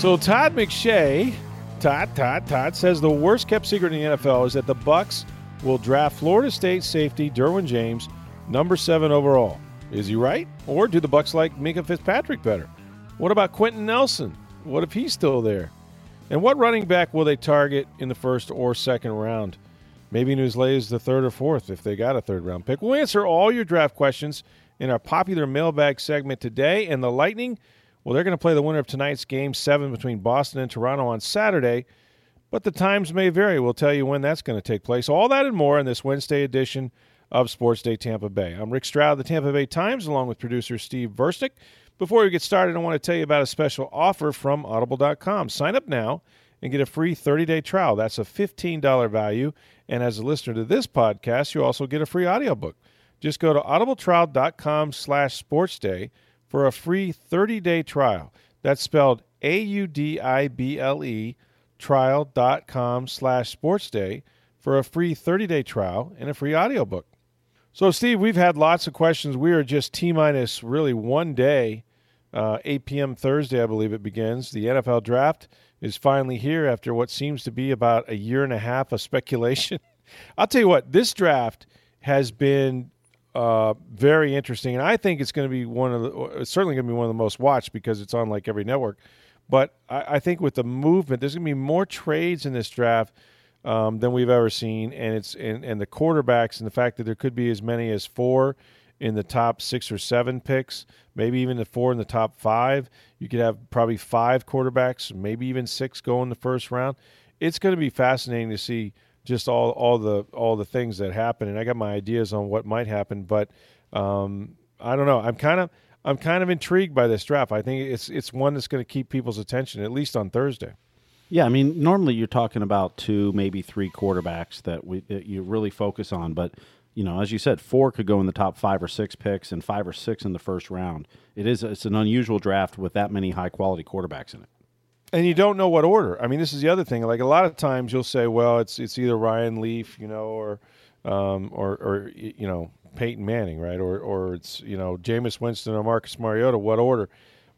So Todd McShay, Todd, Todd, Todd says the worst kept secret in the NFL is that the Bucs will draft Florida State safety Derwin James, number seven overall. Is he right, or do the Bucs like Minkah Fitzpatrick better? What about Quenton Nelson? What if he's still there? And what running back will they target in the first or second round? Maybe Newsley is the third or fourth if they got a third round pick. We'll answer all your draft questions in our popular mailbag segment today. And the Lightning well, they're going to play the winner of tonight's game seven between Boston and Toronto on Saturday, but the times may vary. We'll tell you when that's going to take place. All that and more in this Wednesday edition of Sports Day Tampa Bay. I'm Rick Stroud of the Tampa Bay Times, along with producer Steve Versnick. Before we get started, I want to tell you about a special offer from Audible.com. Sign up now and get a free 30-day trial. That's a $15 value. And as a listener to this podcast, you also get a free audiobook. Just go to audibletrial.com slash sportsday for a free 30-day trial. That's spelled A-U-D-I-B-L-E trial.com slash sportsday for a free 30-day trial and a free audiobook. So, Steve, we've had lots of questions. We are just T-minus really one day, uh, 8 p.m. Thursday, I believe it begins. The NFL draft is finally here after what seems to be about a year and a half of speculation. I'll tell you what, this draft has been uh, very interesting, and I think it's going to be one of the certainly going to be one of the most watched because it's on like every network. But I, I think with the movement, there's going to be more trades in this draft um, than we've ever seen, and it's and, and the quarterbacks and the fact that there could be as many as four in the top six or seven picks, maybe even the four in the top five. You could have probably five quarterbacks, maybe even six go in the first round. It's going to be fascinating to see just all all the all the things that happen, and I got my ideas on what might happen, but um, I don't know. I'm kind of I'm kind of intrigued by this draft. I think it's it's one that's going to keep people's attention at least on Thursday. Yeah, I mean, normally you're talking about two, maybe three quarterbacks that we that you really focus on, but you know, as you said, four could go in the top five or six picks, and five or six in the first round. It is it's an unusual draft with that many high quality quarterbacks in it and you don't know what order. I mean, this is the other thing. Like a lot of times, you'll say, "Well, it's it's either Ryan Leaf, you know, or um, or or you know Peyton Manning, right? Or or it's you know Jameis Winston or Marcus Mariota. What order?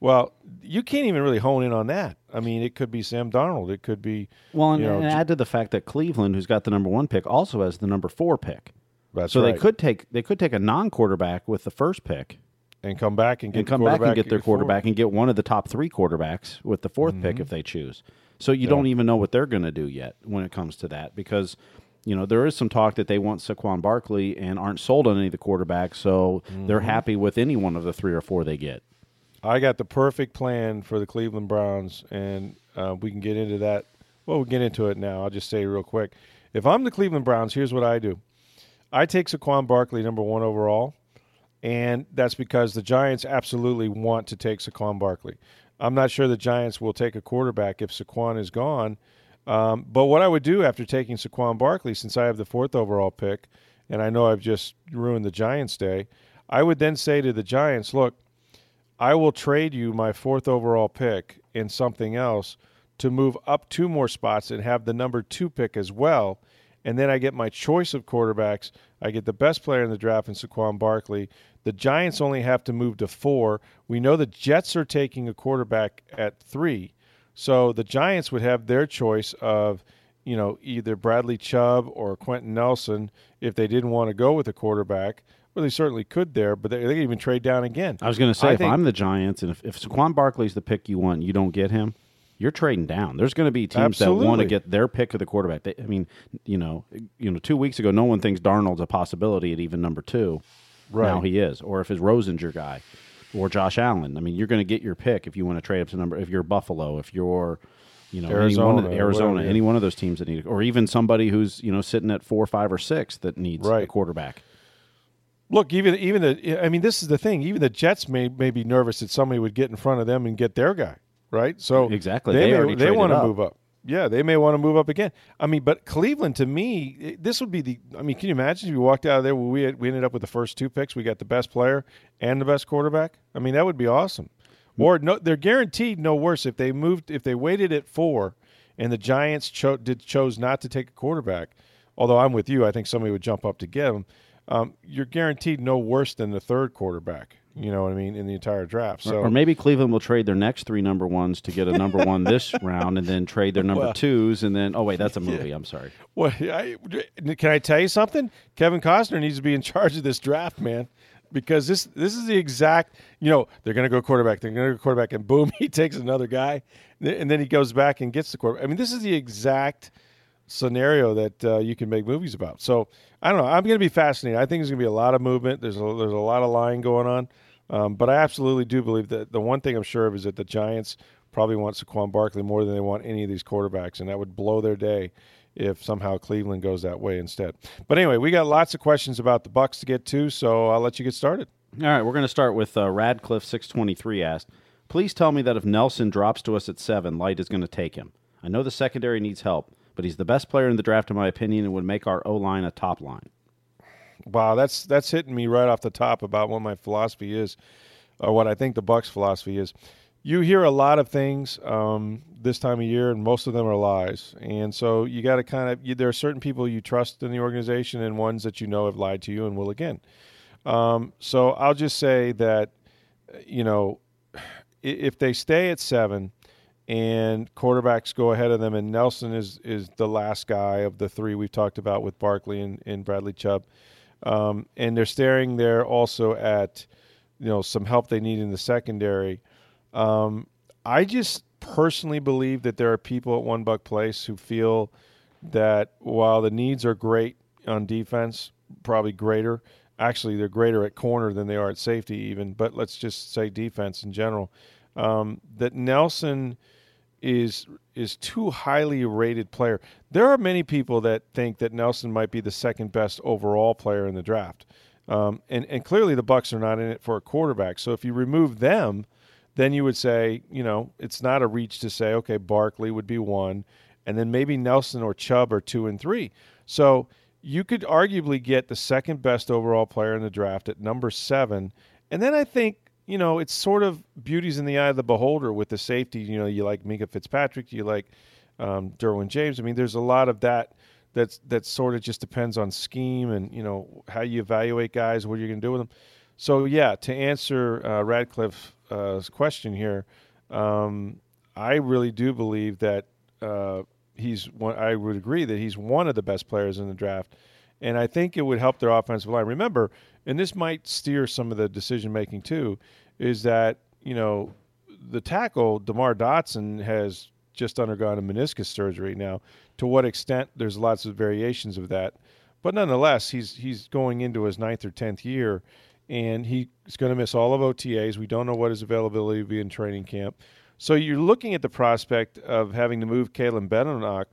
Well, you can't even really hone in on that. I mean, it could be Sam Darnold. It could be well, and, you know, and add to the fact that Cleveland, who's got the number one pick, also has the number four pick. That's so right. they could take they could take a non quarterback with the first pick and come back and get and come back and get their quarterback and get one of the top three quarterbacks with the 4th mm-hmm. pick if they choose. So you yeah. don't even know what they're going to do yet when it comes to that because you know there is some talk that they want Saquon Barkley and aren't sold on any of the quarterbacks, so mm-hmm. they're happy with any one of the three or four they get. I got the perfect plan for the Cleveland Browns, and uh, we can get into that. Well, we'll get into it now. I'll just say real quick. If I'm the Cleveland Browns, here's what I do. I take Saquon Barkley number one overall and that's because the Giants absolutely want to take Saquon Barkley. I'm not sure the Giants will take a quarterback if Saquon is gone. Um, but what I would do after taking Saquon Barkley, since I have the fourth overall pick, and I know I've just ruined the Giants' day, I would then say to the Giants, look, I will trade you my fourth overall pick in something else to move up two more spots and have the number two pick as well. And then I get my choice of quarterbacks. I get the best player in the draft in Saquon Barkley. The Giants only have to move to four. We know the Jets are taking a quarterback at three. So the Giants would have their choice of, you know, either Bradley Chubb or Quenton Nelson if they didn't want to go with a quarterback. Well, they certainly could there, but they, they could even trade down again. I was going to say, I if think, I'm the Giants and if, if Saquon Barkley's the pick you want, you don't get him, you're trading down. There's going to be teams Absolutely. that want to get their pick of the quarterback. They, I mean, you know, you know, two weeks ago, no one thinks Darnold's a possibility at even number two. Right. Now he is, or if it's Rosen your guy, or Josh Allen. I mean, you're going to get your pick if you want to trade up to number. If you're Buffalo, if you're you know, Arizona, any one of, Arizona, any one of those teams that need, or even somebody who's you know sitting at four, five, or six that needs right. a quarterback. Look, even even the I mean, this is the thing. Even the Jets may may be nervous that somebody would get in front of them and get their guy, right? So exactly, they they, may, they want to move up. Yeah, they may want to move up again. I mean, but Cleveland to me, eh, this would be the. I mean, can you imagine if you walked out of there? We had, we ended up with the first two picks. We got the best player and the best quarterback. I mean, that would be awesome. Or no, they're guaranteed no worse if they moved if they waited at four, and the Giants cho- did chose not to take a quarterback. Although I'm with you, I think somebody would jump up to get him um, you're guaranteed no worse than the third quarterback. You know what I mean in the entire draft. So, or, or maybe Cleveland will trade their next three number ones to get a number one this round, and then trade their number well, twos, and then oh wait, that's a movie. Yeah. I'm sorry. Well, I, can I tell you something? Kevin Costner needs to be in charge of this draft, man because this this is the exact you know they're going to go quarterback they're going to go quarterback and boom he takes another guy and then he goes back and gets the quarterback. I mean this is the exact scenario that uh, you can make movies about. So I don't know. I'm going to be fascinated. I think there's going to be a lot of movement. There's a, there's a lot of lying going on. Um, but I absolutely do believe that the one thing I'm sure of is that the Giants probably want Saquon Barkley more than they want any of these quarterbacks, and that would blow their day if somehow Cleveland goes that way instead. But anyway, we got lots of questions about the Bucs to get to, so I'll let you get started. All right, we're going to start with uh, Radcliffe six twenty three asked, "Please tell me that if Nelson drops to us at seven, Licht is going to take him. I know the secondary needs help, but he's the best player in the draft, in my opinion, and would make our O line a top line. Wow, that's that's hitting me right off the top about what my philosophy is, or what I think the Bucs' philosophy is. You hear a lot of things um, this time of year, and most of them are lies. And so you got to kind of there are certain people you trust in the organization, and ones that you know have lied to you and will again. Um, so I'll just say that you know if they stay at seven and quarterbacks go ahead of them, and Nelson is is the last guy of the three we've talked about with Barkley and, and Bradley Chubb, um, and they're staring there also at you know some help they need in the secondary. Um, I just personally believe that there are people at One Buc Place who feel that while the needs are great on defense, probably greater. Actually, they're greater at corner than they are at safety, even. But let's just say defense in general um, that Nelson is is too highly rated player. There are many people that think that Nelson might be the second best overall player in the draft, um, and and clearly the Bucs are not in it for a quarterback. So if you remove them, then you would say you know it's not a reach to say okay Barkley would be one, and then maybe Nelson or Chubb are two and three. So you could arguably get the second best overall player in the draft at number seven, and then I think you know, it's sort of beauties in the eye of the beholder with the safety. You know, you like Minkah Fitzpatrick, you like um, Derwin James. I mean, there's a lot of that. That's that sort of just depends on scheme and you know how you evaluate guys, what you're going to do with them. So yeah, to answer uh, Radcliffe's uh, question here, um, I really do believe that uh, he's one. I would agree that he's one of the best players in the draft, and I think it would help their offensive line. Remember, and this might steer some of the decision making too, is that you know the tackle Demar Dotson has just undergone a meniscus surgery now. To what extent? There's lots of variations of that, but nonetheless, he's he's going into his ninth or tenth year, and he's going to miss all of OTAs. We don't know what his availability will be in training camp. So you're looking at the prospect of having to move Caleb Benenoch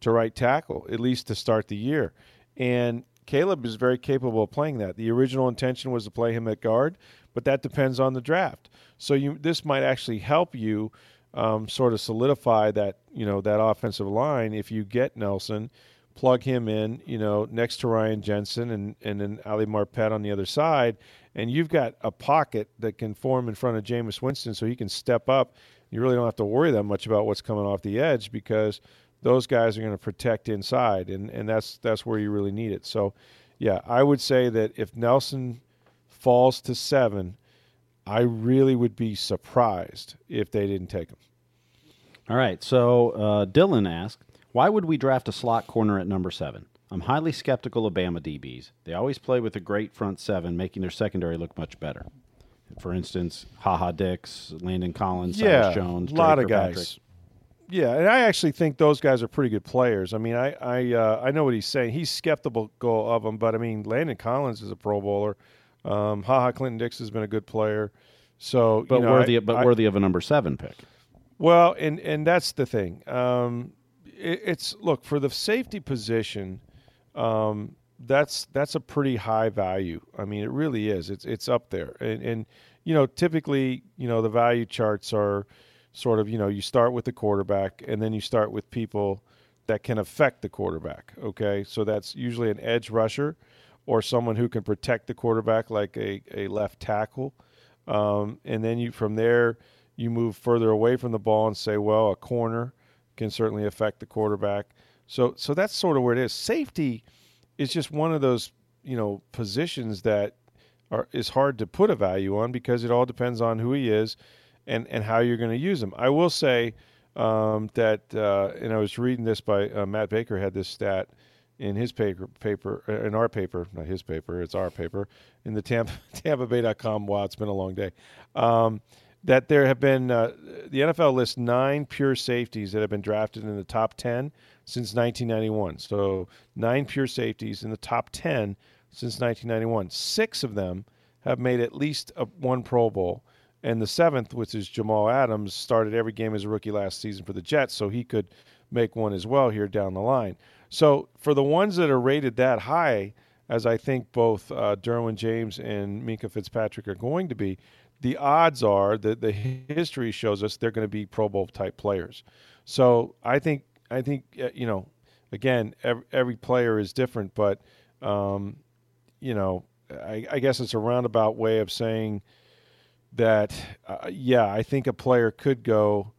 to right tackle, at least to start the year. And Caleb is very capable of playing that. The original intention was to play him at guard, but that depends on the draft. So you this might actually help you um, sort of solidify that you know that offensive line if you get Nelson, plug him in, you know, next to Ryan Jensen and and then Ali Marpet on the other side, and you've got a pocket that can form in front of Jameis Winston, so he can step up. You really don't have to worry that much about what's coming off the edge because those guys are going to protect inside, and, and that's that's where you really need it. So, yeah, I would say that if Nelson falls to seven, I really would be surprised if they didn't take him. All right. So uh, Dylan asked, why would we draft a slot corner at number seven? I'm highly skeptical of Bama DBs. They always play with a great front seven, making their secondary look much better. For instance, Ha Ha Dix, Landon Collins, yeah, Jones, a lot of guys. Yeah, and I actually think those guys are pretty good players. I mean, I I uh, I know what he's saying. He's skeptical of them, but I mean, Landon Collins is a Pro Bowler. Um, Ha Ha Clinton Dix has been a good player. So, but you know, worthy, I, but I, worthy of a number seven pick. Well, and and that's the thing. Um, it, it's look for the safety position. Um, that's that's a pretty high value. I mean, it really is. It's it's up there, and, and you know, typically, you know, the value charts are sort of, you know, you start with the quarterback, and then you start with people that can affect the quarterback. Okay, so that's usually an edge rusher or someone who can protect the quarterback, like a, a left tackle. Um, and then you from there you move further away from the ball and say, well, a corner can certainly affect the quarterback. So so that's sort of where it is. Safety is just one of those you know positions that are is hard to put a value on because it all depends on who he is and and how you're going to use them. I will say um, that, uh, and I was reading this by uh, Matt Baker had this stat in his paper, paper uh, in our paper, not his paper, it's our paper in the Tampa Tampa Bay.com. Wow, it's been a long day. Um, that there have been uh, the NFL lists nine pure safeties that have been drafted in the top ten since 1991. So nine pure safeties in the top ten since 1991. Six of them have made at least a, one Pro Bowl and the seventh, which is Jamal Adams, started every game as a rookie last season for the Jets, so he could make one as well here down the line. So for the ones that are rated that high, as I think both uh, Derwin James and Minkah Fitzpatrick are going to be, the odds are that the history shows us they're going to be Pro Bowl type players. So I think I think uh, you know, again, every, every player is different, but um, you know, I, I guess it's a roundabout way of saying that uh, yeah, I think a player could go.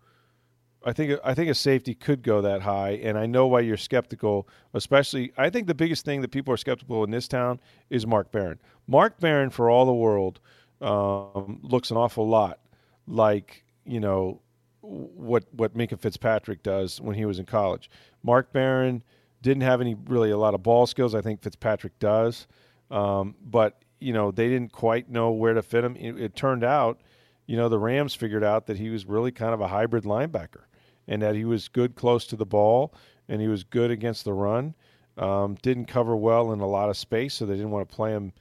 I think I think a safety could go that high, and I know why you're skeptical. Especially, I think the biggest thing that people are skeptical in this town is Mark Barron. Mark Barron, for all the world, um, looks an awful lot like you know what what Minkah Fitzpatrick does when he was in college. Mark Barron didn't have any really a lot of ball skills. I think Fitzpatrick does, um, but you know, they didn't quite know where to fit him. It, it, turned out, you know, the Rams figured out that he was really kind of a hybrid linebacker and that he was good close to the ball and he was good against the run. Um, didn't cover well in a lot of space, so they didn't want to play him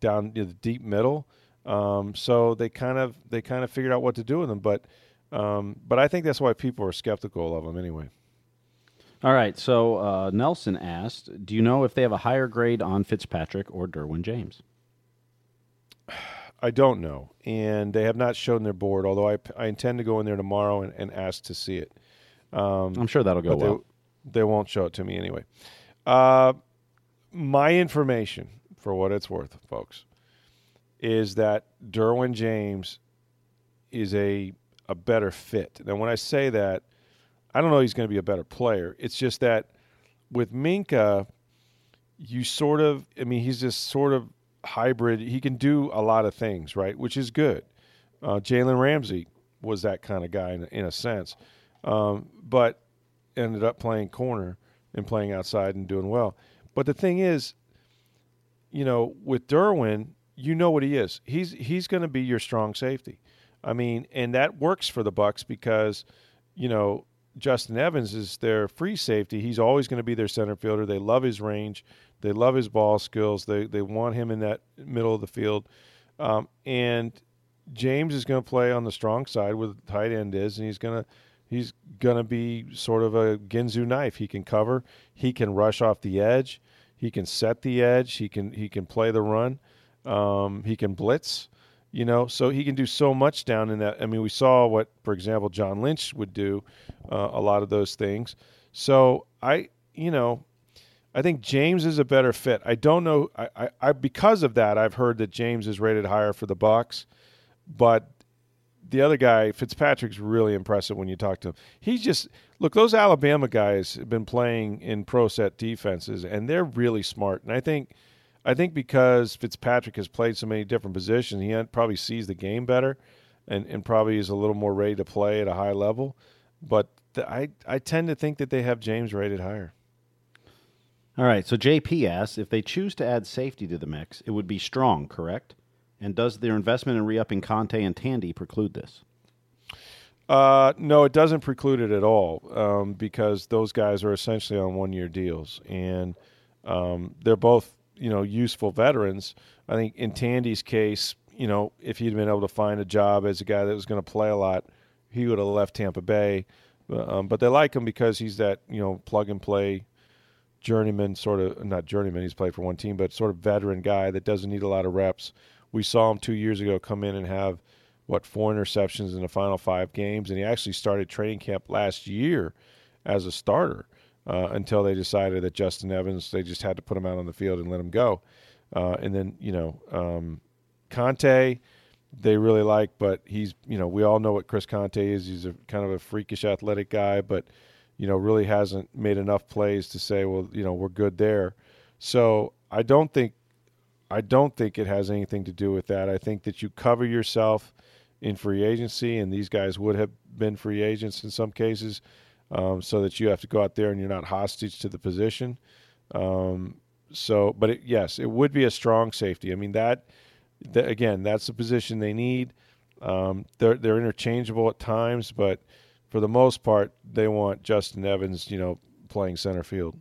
down the deep middle. Um, so they kind of they kind of figured out what to do with him. But um, but I think that's why people are skeptical of him anyway. All right. So uh, Nelson asked, "Do you know if they have a higher grade on Fitzpatrick or Derwin James?" I don't know, and they have not shown their board. Although I, I intend to go in there tomorrow and, and ask to see it. Um, I'm sure that'll go well. They, they, won't show it to me anyway. Uh, my information, for what it's worth, folks, is that Derwin James is a a better fit. Now, when I say that, I don't know he's going to be a better player. It's just that with Minkah, you sort of, I mean, he's just sort of hybrid. He can do a lot of things, right? Which is good. Uh, Jalen Ramsey was that kind of guy in, in a sense, um, but ended up playing corner and playing outside and doing well. But the thing is, you know, with Derwin, you know what he is. He's he's going to be your strong safety. I mean, and that works for the Bucs because, you know, Justin Evans is their free safety. He's always going to be their center fielder. They love his range. They love his ball skills. They they want him in that middle of the field. Um, and James is going to play on the strong side where the tight end is, and he's going to he's going to be sort of a Ginsu knife. He can cover. He can rush off the edge. He can set the edge. He can he can play the run. Um, he can blitz you know so he can do so much down in that i mean we saw what for example john lynch would do uh, a lot of those things so i you know i think james is a better fit i don't know I, I, I because of that i've heard that james is rated higher for the Bucs, but the other guy fitzpatrick's really impressive when you talk to him he's just look those alabama guys have been playing in pro set defenses and they're really smart and i think I think because Fitzpatrick has played so many different positions, he probably sees the game better, and, and probably is a little more ready to play at a high level. But the, I I tend to think that they have James rated higher. All right. So JP asks if they choose to add safety to the mix, it would be strong, correct? And does their investment in re-upping Conte and Tandy preclude this? Uh, no, it doesn't preclude it at all um, because those guys are essentially on one-year deals, and um, they're both you know useful veterans. I think in Tandy's case, you know, if he'd been able to find a job as a guy that was going to play a lot, he would have left Tampa Bay. Um, but they like him because he's that you know plug and play journeyman, sort of not journeyman. He's played for one team, but sort of veteran guy that doesn't need a lot of reps. We saw him two years ago come in and have what four interceptions in the final five games, and he actually started training camp last year as a starter uh, until they decided that Justin Evans they just had to put him out on the field and let him go. Uh, and then you know um, Conte they really like, but he's you know we all know what Chris Conte is. He's a kind of a freakish athletic guy, but you know really hasn't made enough plays to say well you know we're good there. So I don't think I don't think it has anything to do with that. I think that you cover yourself in free agency, and these guys would have been free agents in some cases, um, so that you have to go out there and you're not hostage to the position. Um, so, but it, yes, it would be a strong safety. I mean that that again, that's the position they need. Um, they're they're interchangeable at times, but for the most part, they want Justin Evans, you know, playing center field.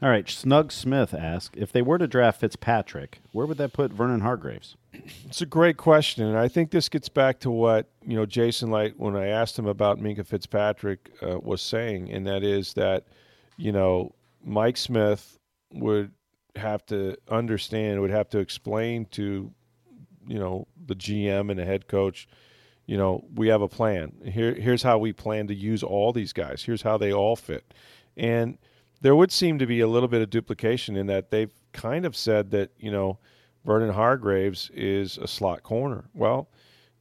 All right, Snug Smith asks if they were to draft Fitzpatrick, where would that put Vernon Hargreaves? It's a great question, and I think this gets back to what you know Jason Licht when I asked him about Minkah Fitzpatrick uh, was saying, and that is that you know Mike Smith would have to understand, would have to explain to you know the GM and the head coach, you know, we have a plan. Here, here's how we plan to use all these guys. Here's how they all fit, and there would seem to be a little bit of duplication in that they've kind of said that you know Vernon Hargreaves is a slot corner. Well,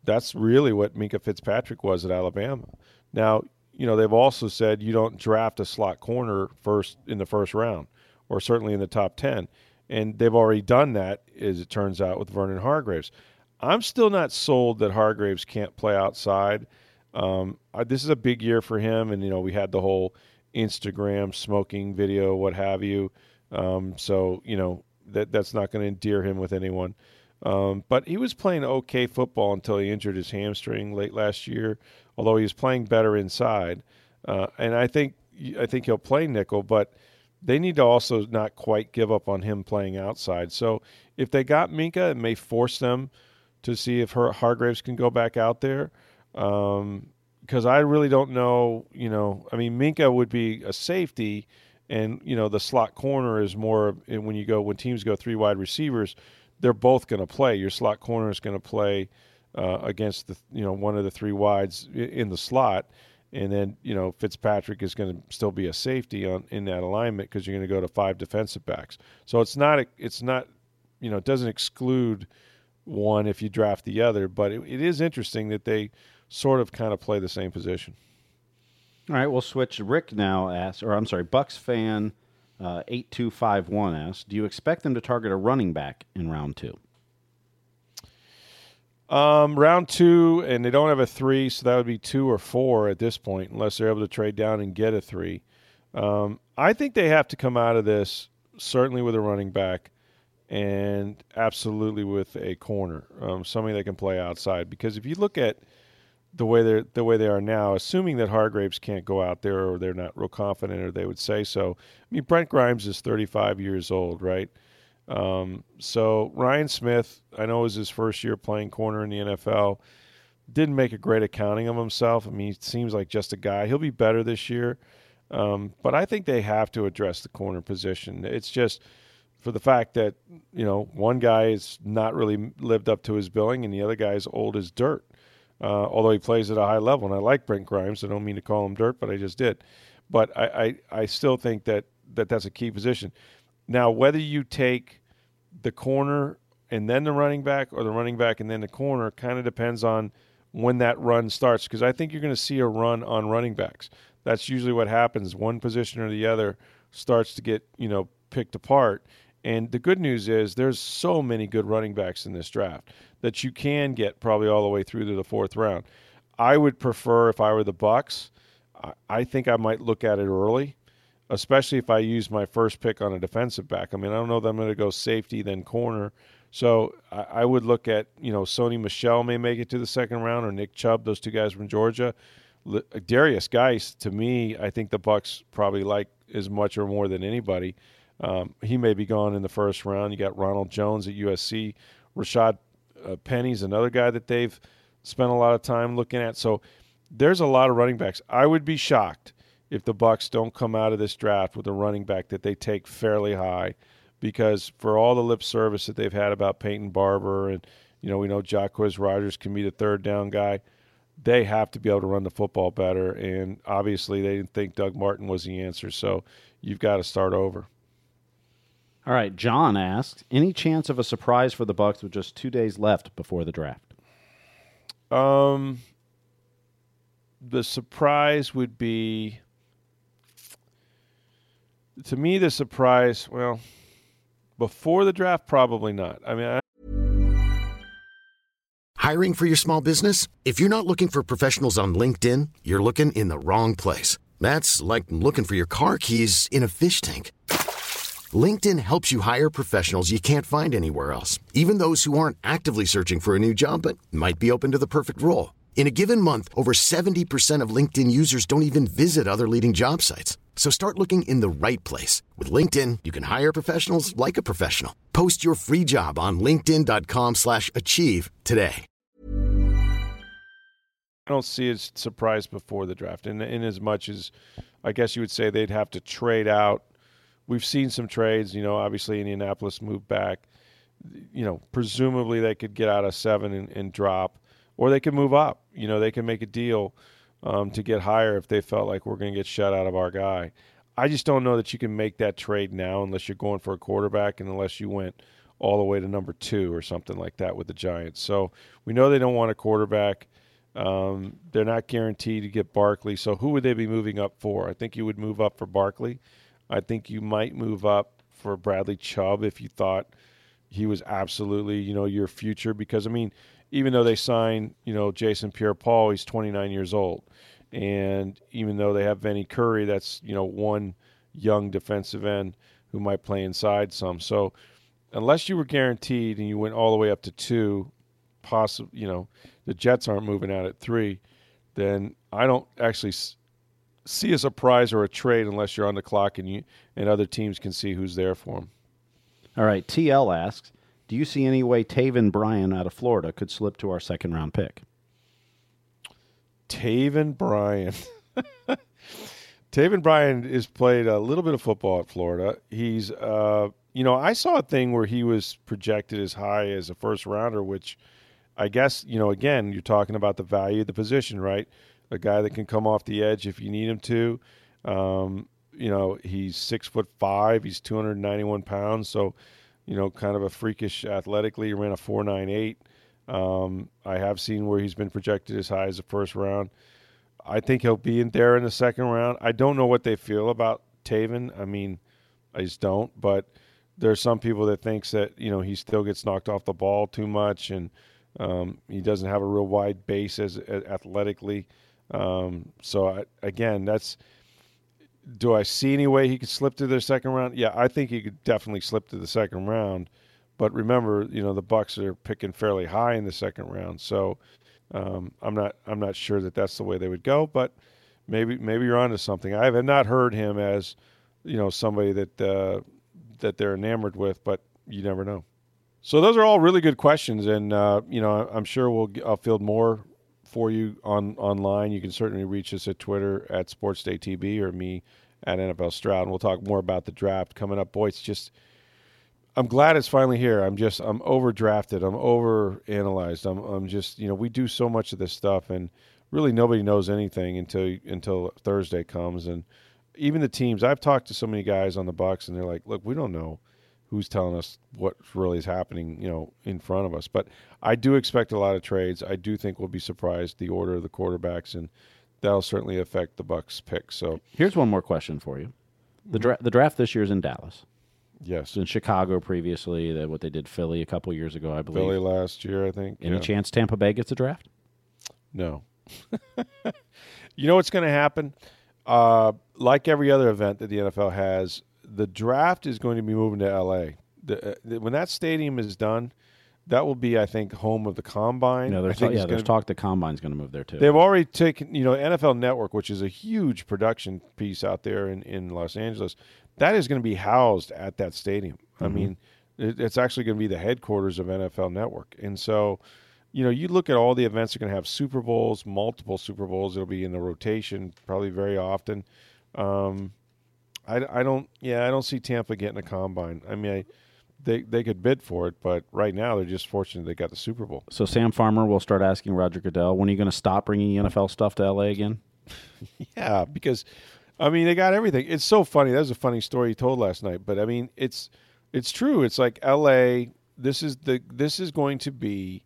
that's really what Minkah Fitzpatrick was at Alabama. Now, you know, they've also said you don't draft a slot corner first in the first round, or certainly in the top ten and they've already done that, as it turns out, with Vernon Hargreaves. I'm still not sold that Hargreaves can't play outside. Um, I, this is a big year for him, and you know we had the whole Instagram smoking video, what have you. Um, so you know that that's not going to endear him with anyone. Um, but he was playing okay football until he injured his hamstring late last year. Although he was playing better inside, uh, and I think I think he'll play nickel, but they need to also not quite give up on him playing outside. So if they got Minkah, it may force them to see if her Hargreaves can go back out there. Um, because I really don't know, you know, I mean, Minkah would be a safety, and you know, the slot corner is more when you go when teams go three wide receivers, they're both going to play. Your slot corner is going to play uh, against the you know one of the three wides in the slot, and then you know Fitzpatrick is going to still be a safety on in that alignment because you're going to go to five defensive backs. So it's not it's not you know it doesn't exclude one if you draft the other, but it, it is interesting that they sort of kind of play the same position. All right, we'll switch. Rick now asks, or I'm sorry, Bucs fan uh, eight two five one asks, do you expect them to target a running back in round two? Um, round two, and they don't have a three, so that would be two or four at this point, unless they're able to trade down and get a three. Um, I think they have to come out of this certainly with a running back, and absolutely with a corner, um, somebody that can play outside. Because if you look at the way they're the way they are now, assuming that Hargreaves can't go out there or they're not real confident or they would say so. I mean, Brent Grimes is 35 years old, right? Um, so Ryan Smith, I know was his first year playing corner in the NFL. Didn't make a great accounting of himself. I mean, he seems like just a guy. He'll be better this year. Um, but I think they have to address the corner position. It's just for the fact that, you know, one guy has not really lived up to his billing and the other guy is old as dirt. Uh, although he plays at a high level. And I like Brent Grimes. I don't mean to call him dirt, but I just did. But I, I, I still think that, that that's a key position. Now, whether you take the corner and then the running back or the running back and then the corner kind of depends on when that run starts because I think you're going to see a run on running backs. That's usually what happens. One position or the other starts to get, you know, picked apart. And the good news is there's so many good running backs in this draft that you can get probably all the way through to the fourth round. I would prefer if I were the Bucs, I think I might look at it early especially if I use my first pick on a defensive back. I mean, I don't know that I'm going to go safety then corner. So I, would look at you know Sony Michel may make it to the second round or Nick Chubb, those two guys from Georgia. Derrius Guice, to me, I think the Bucs probably like as much or more than anybody. Um, he may be gone in the first round. You got Ronald Jones at USC. Rashaad uh, Penny's another guy that they've spent a lot of time looking at. So there's a lot of running backs. I would be shocked if the Bucs don't come out of this draft with a running back that they take fairly high, because for all the lip service that they've had about Peyton Barber and you know we know Jacquizz Rodgers can be the third down guy, they have to be able to run the football better. And obviously they didn't think Doug Martin was the answer, so you've got to start over. All right, John asks, any chance of a surprise for the Bucs with just two days left before the draft? Um, the surprise would be to me the surprise well before the draft probably not. I mean I... hiring for your small business? If you're not looking for professionals on linkedin you're looking in the wrong place. That's like looking for your car keys in a fish tank linkedin helps you hire professionals you can't find anywhere else even those who aren't actively searching for a new job but might be open to the perfect role in a given month over 70% of linkedin users don't even visit other leading job sites so start looking in the right place. With LinkedIn, you can hire professionals like a professional. Post your free job on linkedin.com slash achieve today. I don't see a surprise before the draft. In, in as much as I guess you would say they'd have to trade out. We've seen some trades. You know, obviously Indianapolis moved back. You know, presumably they could get out of seven and, and drop. Or they could move up. You know, they can make a deal – um, to get higher if they felt like we're going to get shut out of our guy. I just don't know that you can make that trade now unless you're going for a quarterback and unless you went all the way to number two or something like that with the Giants. So we know they don't want a quarterback. Um, they're not guaranteed to get Barkley. So who would they be moving up for? I think you would move up for Barkley. I think you might move up for Bradley Chubb if you thought he was absolutely, you know, your future. Because I mean, even though they signed, you know, Jason Pierre-Paul, he's 29 years old, and even though they have Vinny Curry, that's you know one young defensive end who might play inside some. So unless you were guaranteed and you went all the way up to two, possible, you know, the Jets aren't moving out at three, then I don't actually see as a prize or a trade unless you're on the clock and you and other teams can see who's there for them. All right, TL asks, do you see any way Taven Bryan out of Florida could slip to our second round pick? Taven Bryan. Taven Bryan has played a little bit of football at Florida. He's, uh, you know, I saw a thing where he was projected as high as a first rounder, which I guess, you know, again, you're talking about the value of the position, right? A guy that can come off the edge if you need him to. Um, you know, he's six foot five, he's 291 pounds. So, you know, kind of a freakish athletically. He ran a 4.98. Um, I have seen where he's been projected as high as the first round. I think he'll be in there in the second round. I don't know what they feel about Taven. I mean, I just don't. But there's some people that thinks that you know he still gets knocked off the ball too much, and um, he doesn't have a real wide base as, as athletically. Um, so I, again, that's do I see any way he could slip to the second round? Yeah, I think he could definitely slip to the second round. But remember, you know, the Bucs are picking fairly high in the second round, so um, I'm not I'm not sure that that's the way they would go. But maybe maybe you're onto something. I have not heard him as you know somebody that uh, that they're enamored with, but you never know. So those are all really good questions, and uh, you know I'm sure we'll I'll field more for you on online. You can certainly reach us at Twitter at SportsDayTB or me at NFL Stroud. And we'll talk more about the draft coming up. Boy, it's just I'm glad it's finally here. I'm just I'm overdrafted. I'm over analyzed. I'm I'm just you know we do so much of this stuff and really nobody knows anything until until Thursday comes and even the teams. I've talked to so many guys on the Bucs and they're like, look, we don't know who's telling us what really is happening, you know, in front of us. But I do expect a lot of trades. I do think we'll be surprised the order of the quarterbacks, and that'll certainly affect the Bucs' pick. So here's one more question for you: the dra- the draft this year is in Dallas. Yes, in Chicago previously. That what they did Philly a couple years ago, I believe. Philly last year, I think. Any yeah. chance Tampa Bay gets a draft? No. you know what's going to happen? Uh, like every other event that the NFL has, the draft is going to be moving to L.A. The, uh, the, when that stadium is done, that will be, I think, home of the combine. No, there's, talk, yeah, there's talk the combine's going to move there too. They've already taken, you know, NFL Network, which is a huge production piece out there in, in Los Angeles. That is going to be housed at that stadium. Mm-hmm. I mean, it, it's actually going to be the headquarters of NFL Network, and so. You know, you look at all the events. They're going to have Super Bowls, multiple Super Bowls. It'll be in the rotation, probably very often Um, I, I don't yeah I don't see Tampa getting a combine. I mean I, they they could bid for it, but right now they're just fortunate they got the Super Bowl. So Sam Farmer will start asking Roger Goodell when are you going to stop bringing NFL stuff to LA again? yeah, because I mean they got everything. It's so funny. That was a funny story he told last night, but I mean it's it's true. It's like LA. This is the this is going to be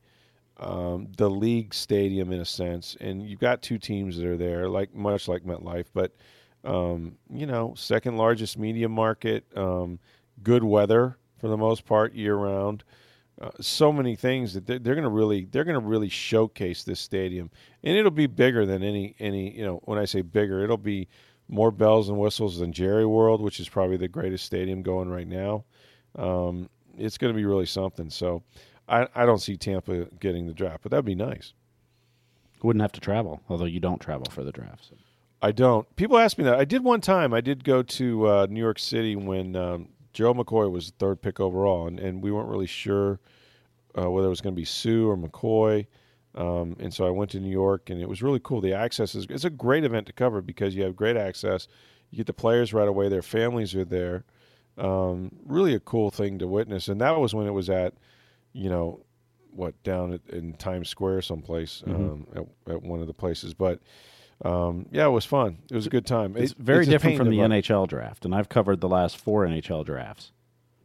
um, the league stadium in a sense, and you've got two teams that are there, like much like MetLife, but um, you know, second largest media market, um, good weather for the most part year round. Uh, so many things that they're, they're going to really they're going to really showcase this stadium, and it'll be bigger than any any you know when I say bigger, it'll be more bells and whistles than Jerry World, which is probably the greatest stadium going right now. Um, it's going to be really something. So I, I don't see Tampa getting the draft, but that'd be nice. Wouldn't have to travel, although you don't travel for the draft. So. I don't. People ask me that. I did one time. I did go to uh, New York City when um, Gerald McCoy was the third pick overall, and, and we weren't really sure uh, whether it was going to be Suh or McCoy. Um, and so I went to New York, and it was really cool. The access is it's a great event to cover because you have great access. You get the players right away. Their families are there. Um, really a cool thing to witness. And that was when it was at, you know, what down at, in Times Square someplace mm-hmm. um, at, at, one of the places. But um, yeah, it was fun. It was a good time. It's it, very it's different from the NHL draft, and I've covered the last four NHL drafts.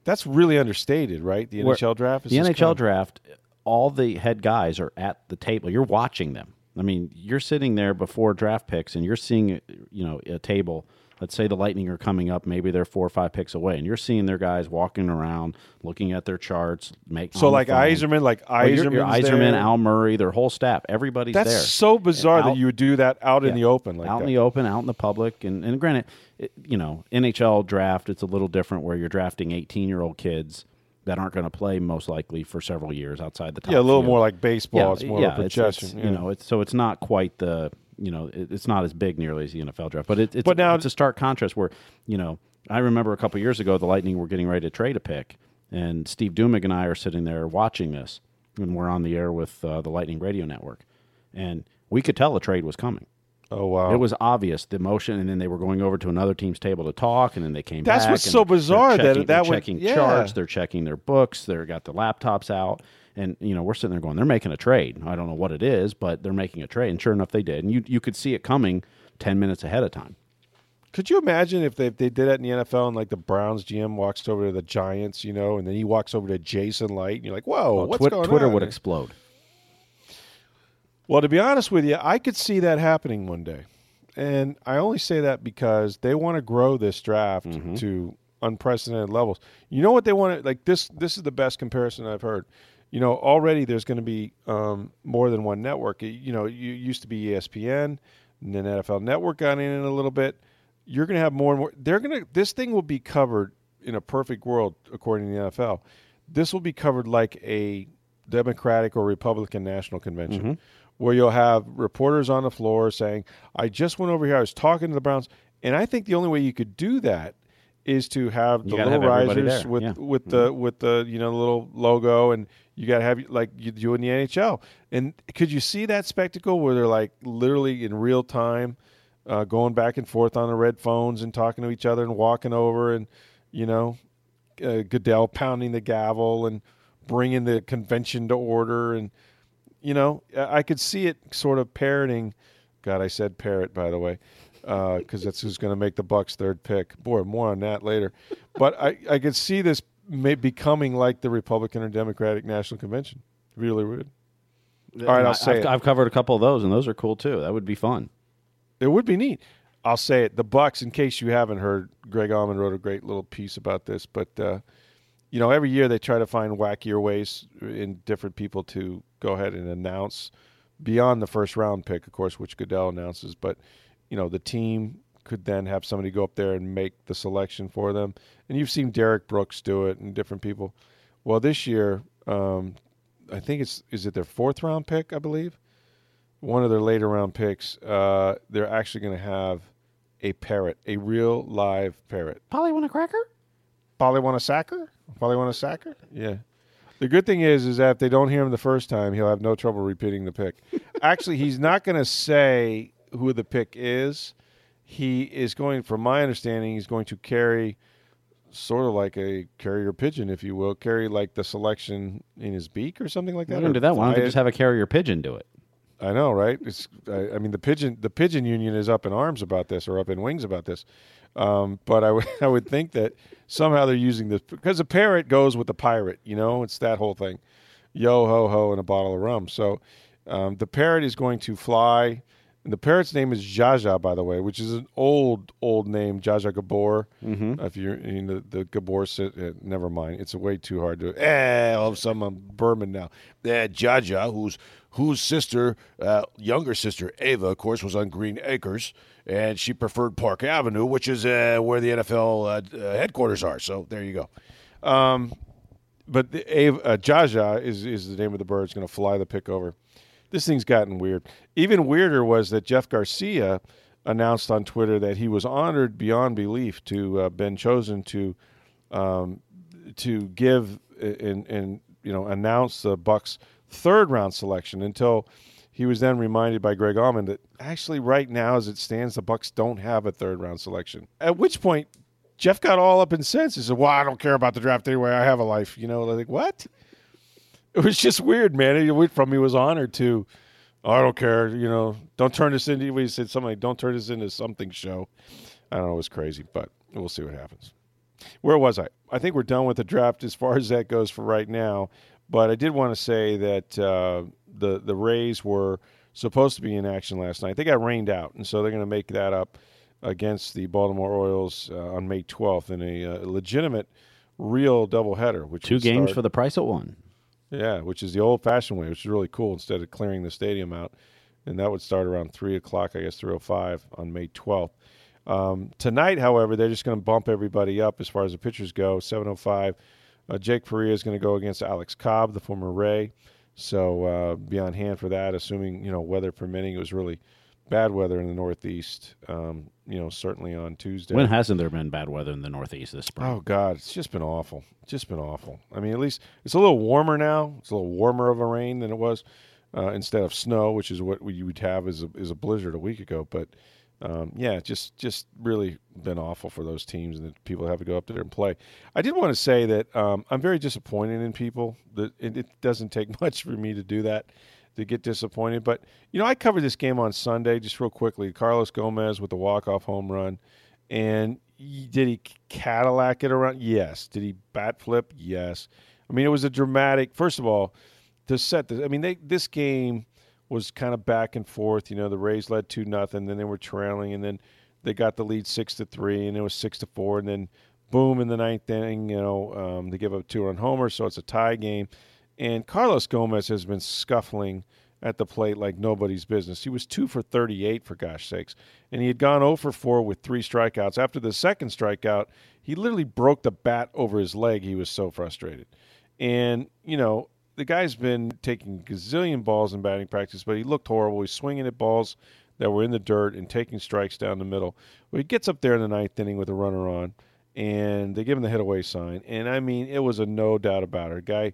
That's really understated, right? The Where, NHL draft. the NHL draft, all the head guys are at the table. You're watching them. I mean, you're sitting there before draft picks, and you're seeing, you know, a table let's say the Lightning are coming up, maybe they're four or five picks away, and you're seeing their guys walking around, looking at their charts, make so like Yzerman, like Yzerman, Yzerman, Al Murray, their whole staff, everybody's That's there. That's so bizarre out, that you would do that out yeah, in the open, like out that. in the open, out in the public, and and granted, it, you know, NHL draft, it's a little different where you're drafting 18 year old kids that aren't going to play most likely for several years outside the top. Yeah, a little field. more like baseball. Yeah, it's more yeah, projection. It's, it's, yeah. You know, it's so it's not quite the you know, it, it's not as big nearly as the NFL draft, but it, it's, but now, it's a stark contrast where, you know, I remember a couple years ago the Lightning were getting ready to trade a pick, and Steve Duemig and I are sitting there watching this, and we're on the air with uh, the Lightning Radio Network, and we could tell a trade was coming. Oh wow! It was obvious the motion, and then they were going over to another team's table to talk, and then they came That's back. That's what's so bizarre checking, that that they're checking yeah. charts, they're checking their books, they're got the laptops out, and you know, we're sitting there going, they're making a trade. I don't know what it is, but they're making a trade. And sure enough, they did. And you you could see it coming ten minutes ahead of time. Could you imagine if they, if they did that in the NFL and like the Browns GM walks over to the Giants, you know, and then he walks over to Jason Licht, and you're like, whoa, well, what's twi- going Twitter on? would explode. Well, to be honest with you, I could see that happening one day. And I only say that because they want to grow this draft mm-hmm. to unprecedented levels. You know what they want to like this this is the best comparison I've heard you know, already there's going to be um, more than one network. You know, you used to be ESPN, and then NFL Network got in a little bit. You're going to have more and more. They're going to. This thing will be covered in a perfect world, according to the NFL. This will be covered like a Democratic or Republican national convention, mm-hmm. where you'll have reporters on the floor saying, "I just went over here. I was talking to the Browns." And I think the only way you could do that is to have the little have risers with yeah. with mm-hmm. the with the you know little logo and you got to have like you do in the NHL. And could you see that spectacle where they're like literally in real time uh, going back and forth on the red phones and talking to each other and walking over and you know uh, Goodell pounding the gavel and bringing the convention to order and you know I could see it sort of parroting. God, I said parrot by the way because uh, that's who's going to make the Bucs' third pick. Boy, more on that later. But I, I could see this may becoming like the Republican or Democratic National Convention. Really would. All right, I'll say I've, I've, covered a couple of those, and those are cool too. That would be fun. It would be neat. I'll say it. The Bucks, in case you haven't heard, Greg Auman wrote a great little piece about this. But uh, you know, every year they try to find wackier ways in different people to go ahead and announce beyond the first round pick, of course, which Goodell announces. But you know, the team could then have somebody go up there and make the selection for them. And you've seen Derrick Brooks do it and different people. Well, this year, um, I think it's is it their fourth round pick, I believe. One of their later round picks. Uh, they're actually going to have a parrot, a real live parrot. Polly want a cracker? Polly want a sacker? Polly want a sacker? Yeah. The good thing is, is that if they don't hear him the first time, he'll have no trouble repeating the pick. Actually, he's not going to say who the pick is he is going, from my understanding, he's going to carry sort of like a carrier pigeon, if you will, carry like the selection in his beak or something like that. don't do that. Why don't they just have a carrier pigeon do it? I know, right? It's, I, I, mean, the pigeon, the pigeon union is up in arms about this, or up in wings about this. Um, but I would, I would think that somehow they're using this because a parrot goes with the pirate. You know, it's that whole thing, yo ho ho, and a bottle of rum. So um, the parrot is going to fly and the parrot's name is Zsa Zsa, by the way, which is an old, old name, Zsa Zsa Gabor. Mm-hmm. If you're in the, the Gabor, uh, never mind. It's way too hard to. Eh, all of a sudden I'm Berman now. Eh, Zsa Zsa, whose whose sister, uh, younger sister Ava, of course, was on Green Acres, and she preferred Park Avenue, which is uh, where the NFL uh, uh, headquarters are. So there you go. Um, but the, Ava, uh, Zsa Zsa is is the name of the bird. It's going to fly the pick over this thing's gotten weird. Even weirder was that Jeff Garcia announced on Twitter that he was honored beyond belief to uh, been chosen to um, to give and and you know announce the Bucs third round selection until he was then reminded by Greg Auman that actually right now as it stands the Bucs don't have a third round selection. At which point Jeff got all up in sense. He said, "Well, I don't care about the draft anyway. I have a life." You know, like what? it was just weird, man. It went from he was honored to, oh, I don't care, you know, don't turn this into. We said something like, don't turn this into something show. I don't know, it was crazy, but we'll see what happens. Where was I? I think we're done with the draft as far as that goes for right now. But I did want to say that uh, the the Rays were supposed to be in action last night. They got rained out, and so they're going to make that up against the Baltimore Orioles uh, on May 12th in a uh, legitimate, real doubleheader. Which two games start, for the price of one. Yeah, which is the old fashioned way, which is really cool instead of clearing the stadium out. And that would start around 3 o'clock, I guess, 3.05 on May 12th. Um, tonight, however, they're just going to bump everybody up as far as the pitchers go. 7.05, uh, Jake Faria is going to go against Alex Cobb, the former Ray. So uh, be on hand for that, assuming, you know, weather permitting. It was really bad weather in the Northeast. Um, you know, certainly on Tuesday. When hasn't there been bad weather in the Northeast this spring? Oh God, it's just been awful. It's just been awful. I mean, at least it's a little warmer now. It's a little warmer of a rain than it was uh, instead of snow, which is what you would have as a, as a blizzard a week ago. But um, yeah, just just really been awful for those teams and the people have to go up there and play. I did want to say that um, I'm very disappointed in people. That it, it doesn't take much for me to do that to get disappointed. But you know, I covered this game on Sunday just real quickly. Carlos Gomez with the walk off home run, and did he Cadillac it around? Yes. Did he bat flip? Yes. I mean, it was a dramatic. First of all, to set this, I mean, they, this game was kind of back and forth. You know, the Rays led two nothing, then they were trailing, and then they got the lead six to three, and it was six to four, and then boom in the ninth inning, you know, um, they give up two run homer, so it's a tie game. And Carlos Gomez has been scuffling at the plate like nobody's business. He was two for 38, for gosh sakes. And he had gone 0 for 4 with three strikeouts. After the second strikeout, he literally broke the bat over his leg. He was so frustrated. And, you know, the guy's been taking gazillion balls in batting practice, but he looked horrible. He's swinging at balls that were in the dirt and taking strikes down the middle. Well, he gets up there in the ninth inning with a runner on, and they give him the hit away sign. And I mean, it was a no doubt about it. Guy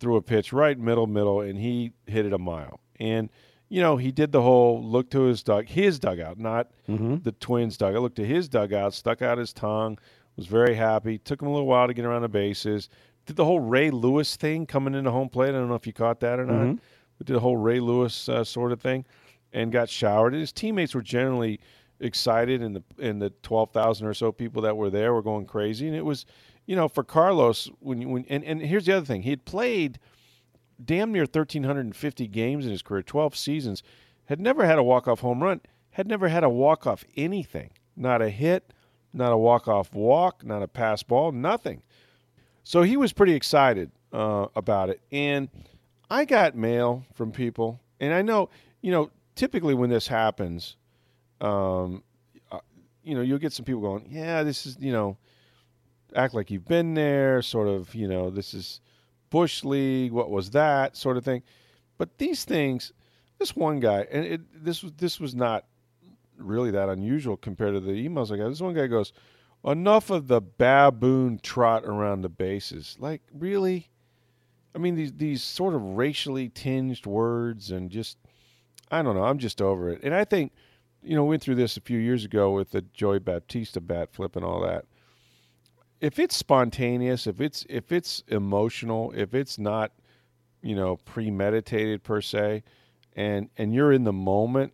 threw a pitch right middle middle, and he hit it a mile. And you know, he did the whole look to his dug his dugout, not mm-hmm. the Twins dugout. Looked to his dugout, stuck out his tongue, was very happy. Took him a little while to get around the bases. Did the whole Ray Lewis thing coming into home plate. I don't know if you caught that or not. Mm-hmm. But did the whole Ray Lewis uh, sort of thing, and got showered. And His teammates were generally excited, and the and the twelve thousand or so people that were there were going crazy. And it was you know, for Carlos, when when and, and here's the other thing, he had played damn near 1,350 games in his career, 12 seasons, had never had a walk off home run, had never had a walk off anything, not a hit, not a walk off walk, not a pass ball, nothing. So he was pretty excited uh, about it, and I got mail from people, and I know, you know, typically when this happens, um, uh, you know, you'll get some people going, yeah, this is, you know act like you've been there, sort of, you know, this is Bush League, what was that, sort of thing. But these things, this one guy, and it, this was this was not really that unusual compared to the emails I got. This one guy goes, "Enough of the baboon trot around the bases." Like, really? I mean, these these sort of racially tinged words and just, I don't know. I'm just over it. And I think you know, went through this a few years ago with the Joey Baptista bat flip and all that. If it's spontaneous, if it's if it's emotional, if it's not, you know, premeditated per se, and and you're in the moment,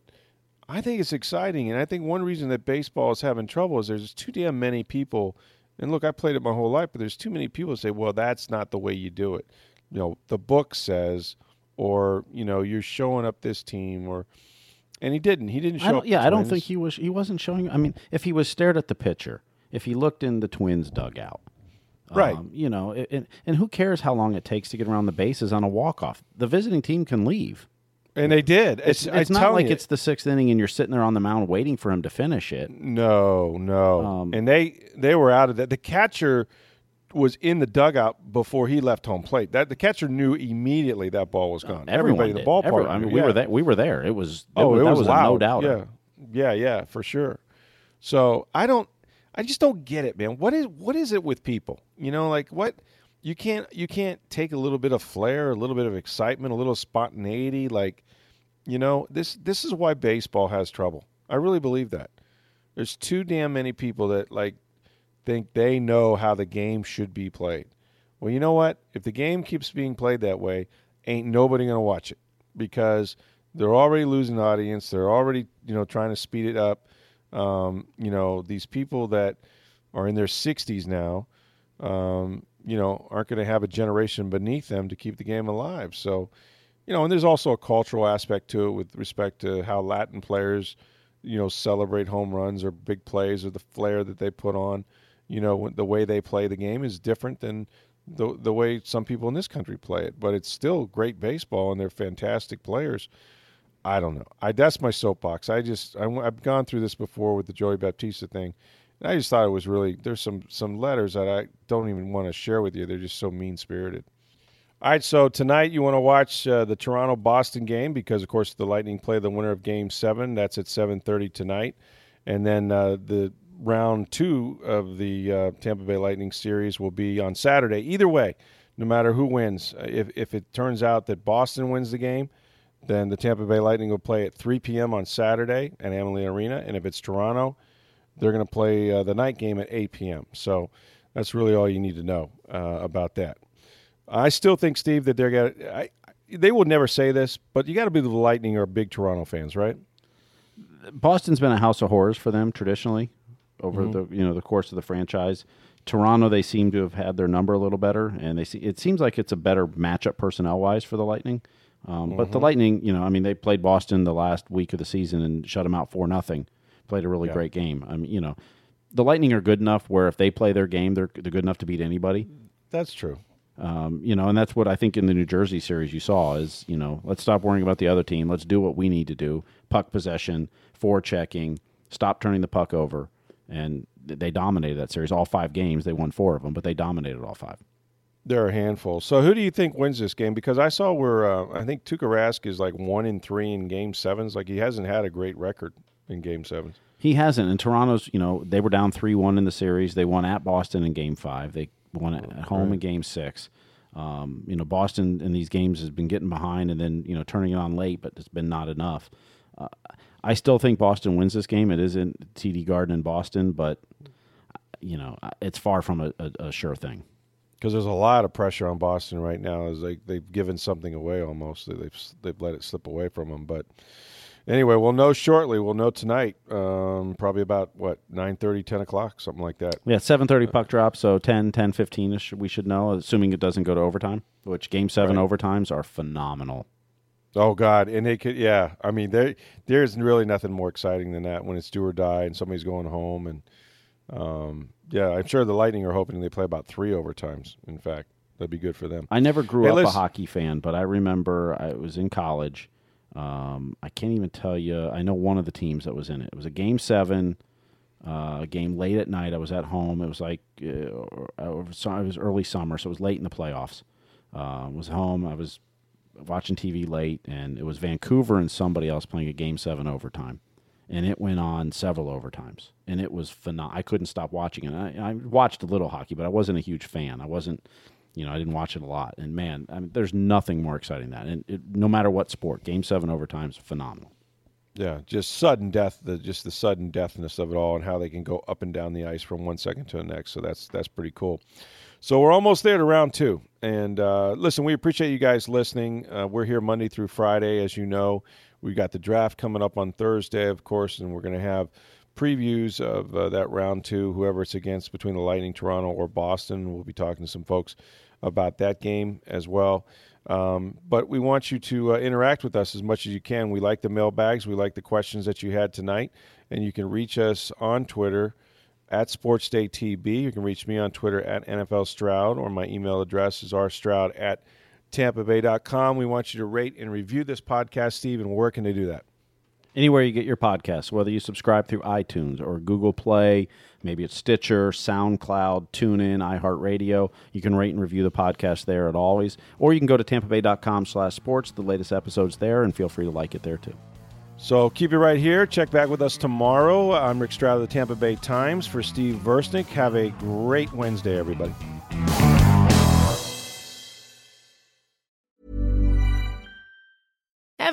I think it's exciting. And I think one reason that baseball is having trouble is there's too damn many people. And look, I played it my whole life, but there's too many people say, "Well, that's not the way you do it." You know, the book says, or you know, you're showing up this team, or and he didn't. He didn't show. I yeah, I don't think he was. He wasn't showing. I mean, if he was stared at the pitcher, if he looked in the Twins dugout, right? Um, you know, and, and who cares how long it takes to get around the bases on a walk off? The visiting team can leave. And they did. It's, it's, it's not like you. it's the sixth inning and you're sitting there on the mound waiting for him to finish it. No, no. Um, and they they were out of that. The catcher was in the dugout before he left home plate. That the catcher knew immediately that ball was gone. Uh, Everybody in the ballpark. Everyone, I mean, yeah. we were there. We were there. It was. It oh, was, it was, was no doubt. Yeah, yeah, yeah, for sure. So I don't. I just don't get it, man. What is what is it with people? You know, like what you can't you can't take a little bit of flair, a little bit of excitement, a little spontaneity. Like, you know, this this is why baseball has trouble. I really believe that. There's too damn many people that like think they know how the game should be played. Well, you know what? If the game keeps being played that way, ain't nobody to watch it because they're already losing audience. They're already, you know, trying to speed it up. Um, you know, these people that are in their 60s now, um, you know, aren't going to have a generation beneath them to keep the game alive. So, you know, and there's also a cultural aspect to it with respect to how Latin players, you know, celebrate home runs or big plays or the flair that they put on. You know, the way they play the game is different than the the way some people in this country play it, but it's still great baseball and they're fantastic players. I don't know. I that's my soapbox. I just I, have gone through this before with the Joey Baptista thing, and I just thought it was really there's some some letters that I don't even want to share with you. They're just so mean spirited. All right, so tonight you want to watch uh, the Toronto Boston game because of course the Lightning play the winner of Game Seven. That's at seven thirty tonight, and then uh, the round two of the uh, Tampa Bay Lightning series will be on Saturday. Either way, no matter who wins, uh, if, if it turns out that Boston wins the game, then the Tampa Bay Lightning will play at 3 p.m. on Saturday at Amalie Arena. And if it's Toronto, they're going to play uh, the night game at 8 p.m. So that's really all you need to know uh, about that. I still think, Steve, that they're going to. They will never say this, but you got to be the Lightning or big Toronto fans, right? Boston's been a house of horrors for them traditionally over mm-hmm. the you know the course of the franchise. Toronto, they seem to have had their number a little better, and they see it seems like it's a better matchup personnel wise for the Lightning. Um, mm-hmm. But the mm-hmm. Lightning, you know, I mean, they played Boston the last week of the season and shut them out for nothing. Played a really yeah. great game. I mean, you know, the Lightning are good enough where if they play their game, they're they're good enough to beat anybody. That's true. Um, you know, and that's what I think in the New Jersey series you saw is, you know, let's stop worrying about the other team. Let's do what we need to do. Puck possession, forechecking, stop turning the puck over, and they dominated that series. All five games, they won four of them, but they dominated all five. They're a handful. So who do you think wins this game? Because I saw where uh, I think Tuukka Rask is like one in three in Game Sevens. Like he hasn't had a great record in Game Sevens. He hasn't. And Toronto's, you know, they were down three one in the series. They won at Boston in Game Five. They won at home right. in Game Six. Um, you know, Boston in these games has been getting behind and then you know turning it on late, but it's been not enough. Uh, I still think Boston wins this game. It is in TD Garden in Boston, but you know it's far from a, a, a sure thing. Because there's a lot of pressure on Boston right now. Is like they've given something away almost. They've they've let it slip away from them. But anyway, we'll know shortly. We'll know tonight. Um, probably about what 9:30, 10 o'clock, something like that. Yeah, seven thirty puck drop. So 10, 10, 15 ish. We should know, assuming it doesn't go to overtime. Which game seven right. overtimes are phenomenal. Oh God, and they could, yeah. I mean, there there's really nothing more exciting than that when it's do or die and somebody's going home, and um, yeah, I'm sure the Lightning are hoping they play about three overtimes. In fact, that'd be good for them. I never grew hey, up a hockey fan, but I remember I was in college. Um, I can't even tell you. I know one of the teams that was in it. It was a game seven, uh, a game late at night. I was at home. It was like uh, it was early summer, so it was late in the playoffs. Uh, I was home. I was watching TV late, and it was Vancouver and somebody else playing a game seven overtime, and it went on several overtimes, and it was phenomenal. I couldn't stop watching it. I, I, watched a little hockey, but I wasn't a huge fan. I wasn't, you know, I didn't watch it a lot. And man, I mean, there's nothing more exciting than that. And it, no matter what sport, game seven overtimes, phenomenal. Yeah, just sudden death, the just the sudden deathness of it all, and how they can go up and down the ice from one second to the next. So that's that's pretty cool. So we're almost there to round two. And uh, listen, we appreciate you guys listening. Uh, we're here Monday through Friday, as you know. We got the draft coming up on Thursday, of course, and we're going to have previews of uh, that round two, whoever it's against between the Lightning, Toronto, or Boston. We'll be talking to some folks about that game as well. Um, but we want you to uh, interact with us as much as you can. We like the mailbags. We like the questions that you had tonight. And you can reach us on Twitter at SportsDayTB. You can reach me on Twitter at NFL Stroud, or my email address is rstroud at tampabay.com. We want you to rate and review this podcast, Steve, and where can they do that? Anywhere you get your podcasts, whether you subscribe through iTunes or Google Play, maybe it's Stitcher, SoundCloud, TuneIn, iHeartRadio. You can rate and review the podcast there at always. Or you can go to tampabay.com slash sports. The latest episode's there, and feel free to like it there too. So keep it right here. Check back with us tomorrow. I'm Rick Stroud of the Tampa Bay Times for Steve Versnick. Have a great Wednesday, everybody.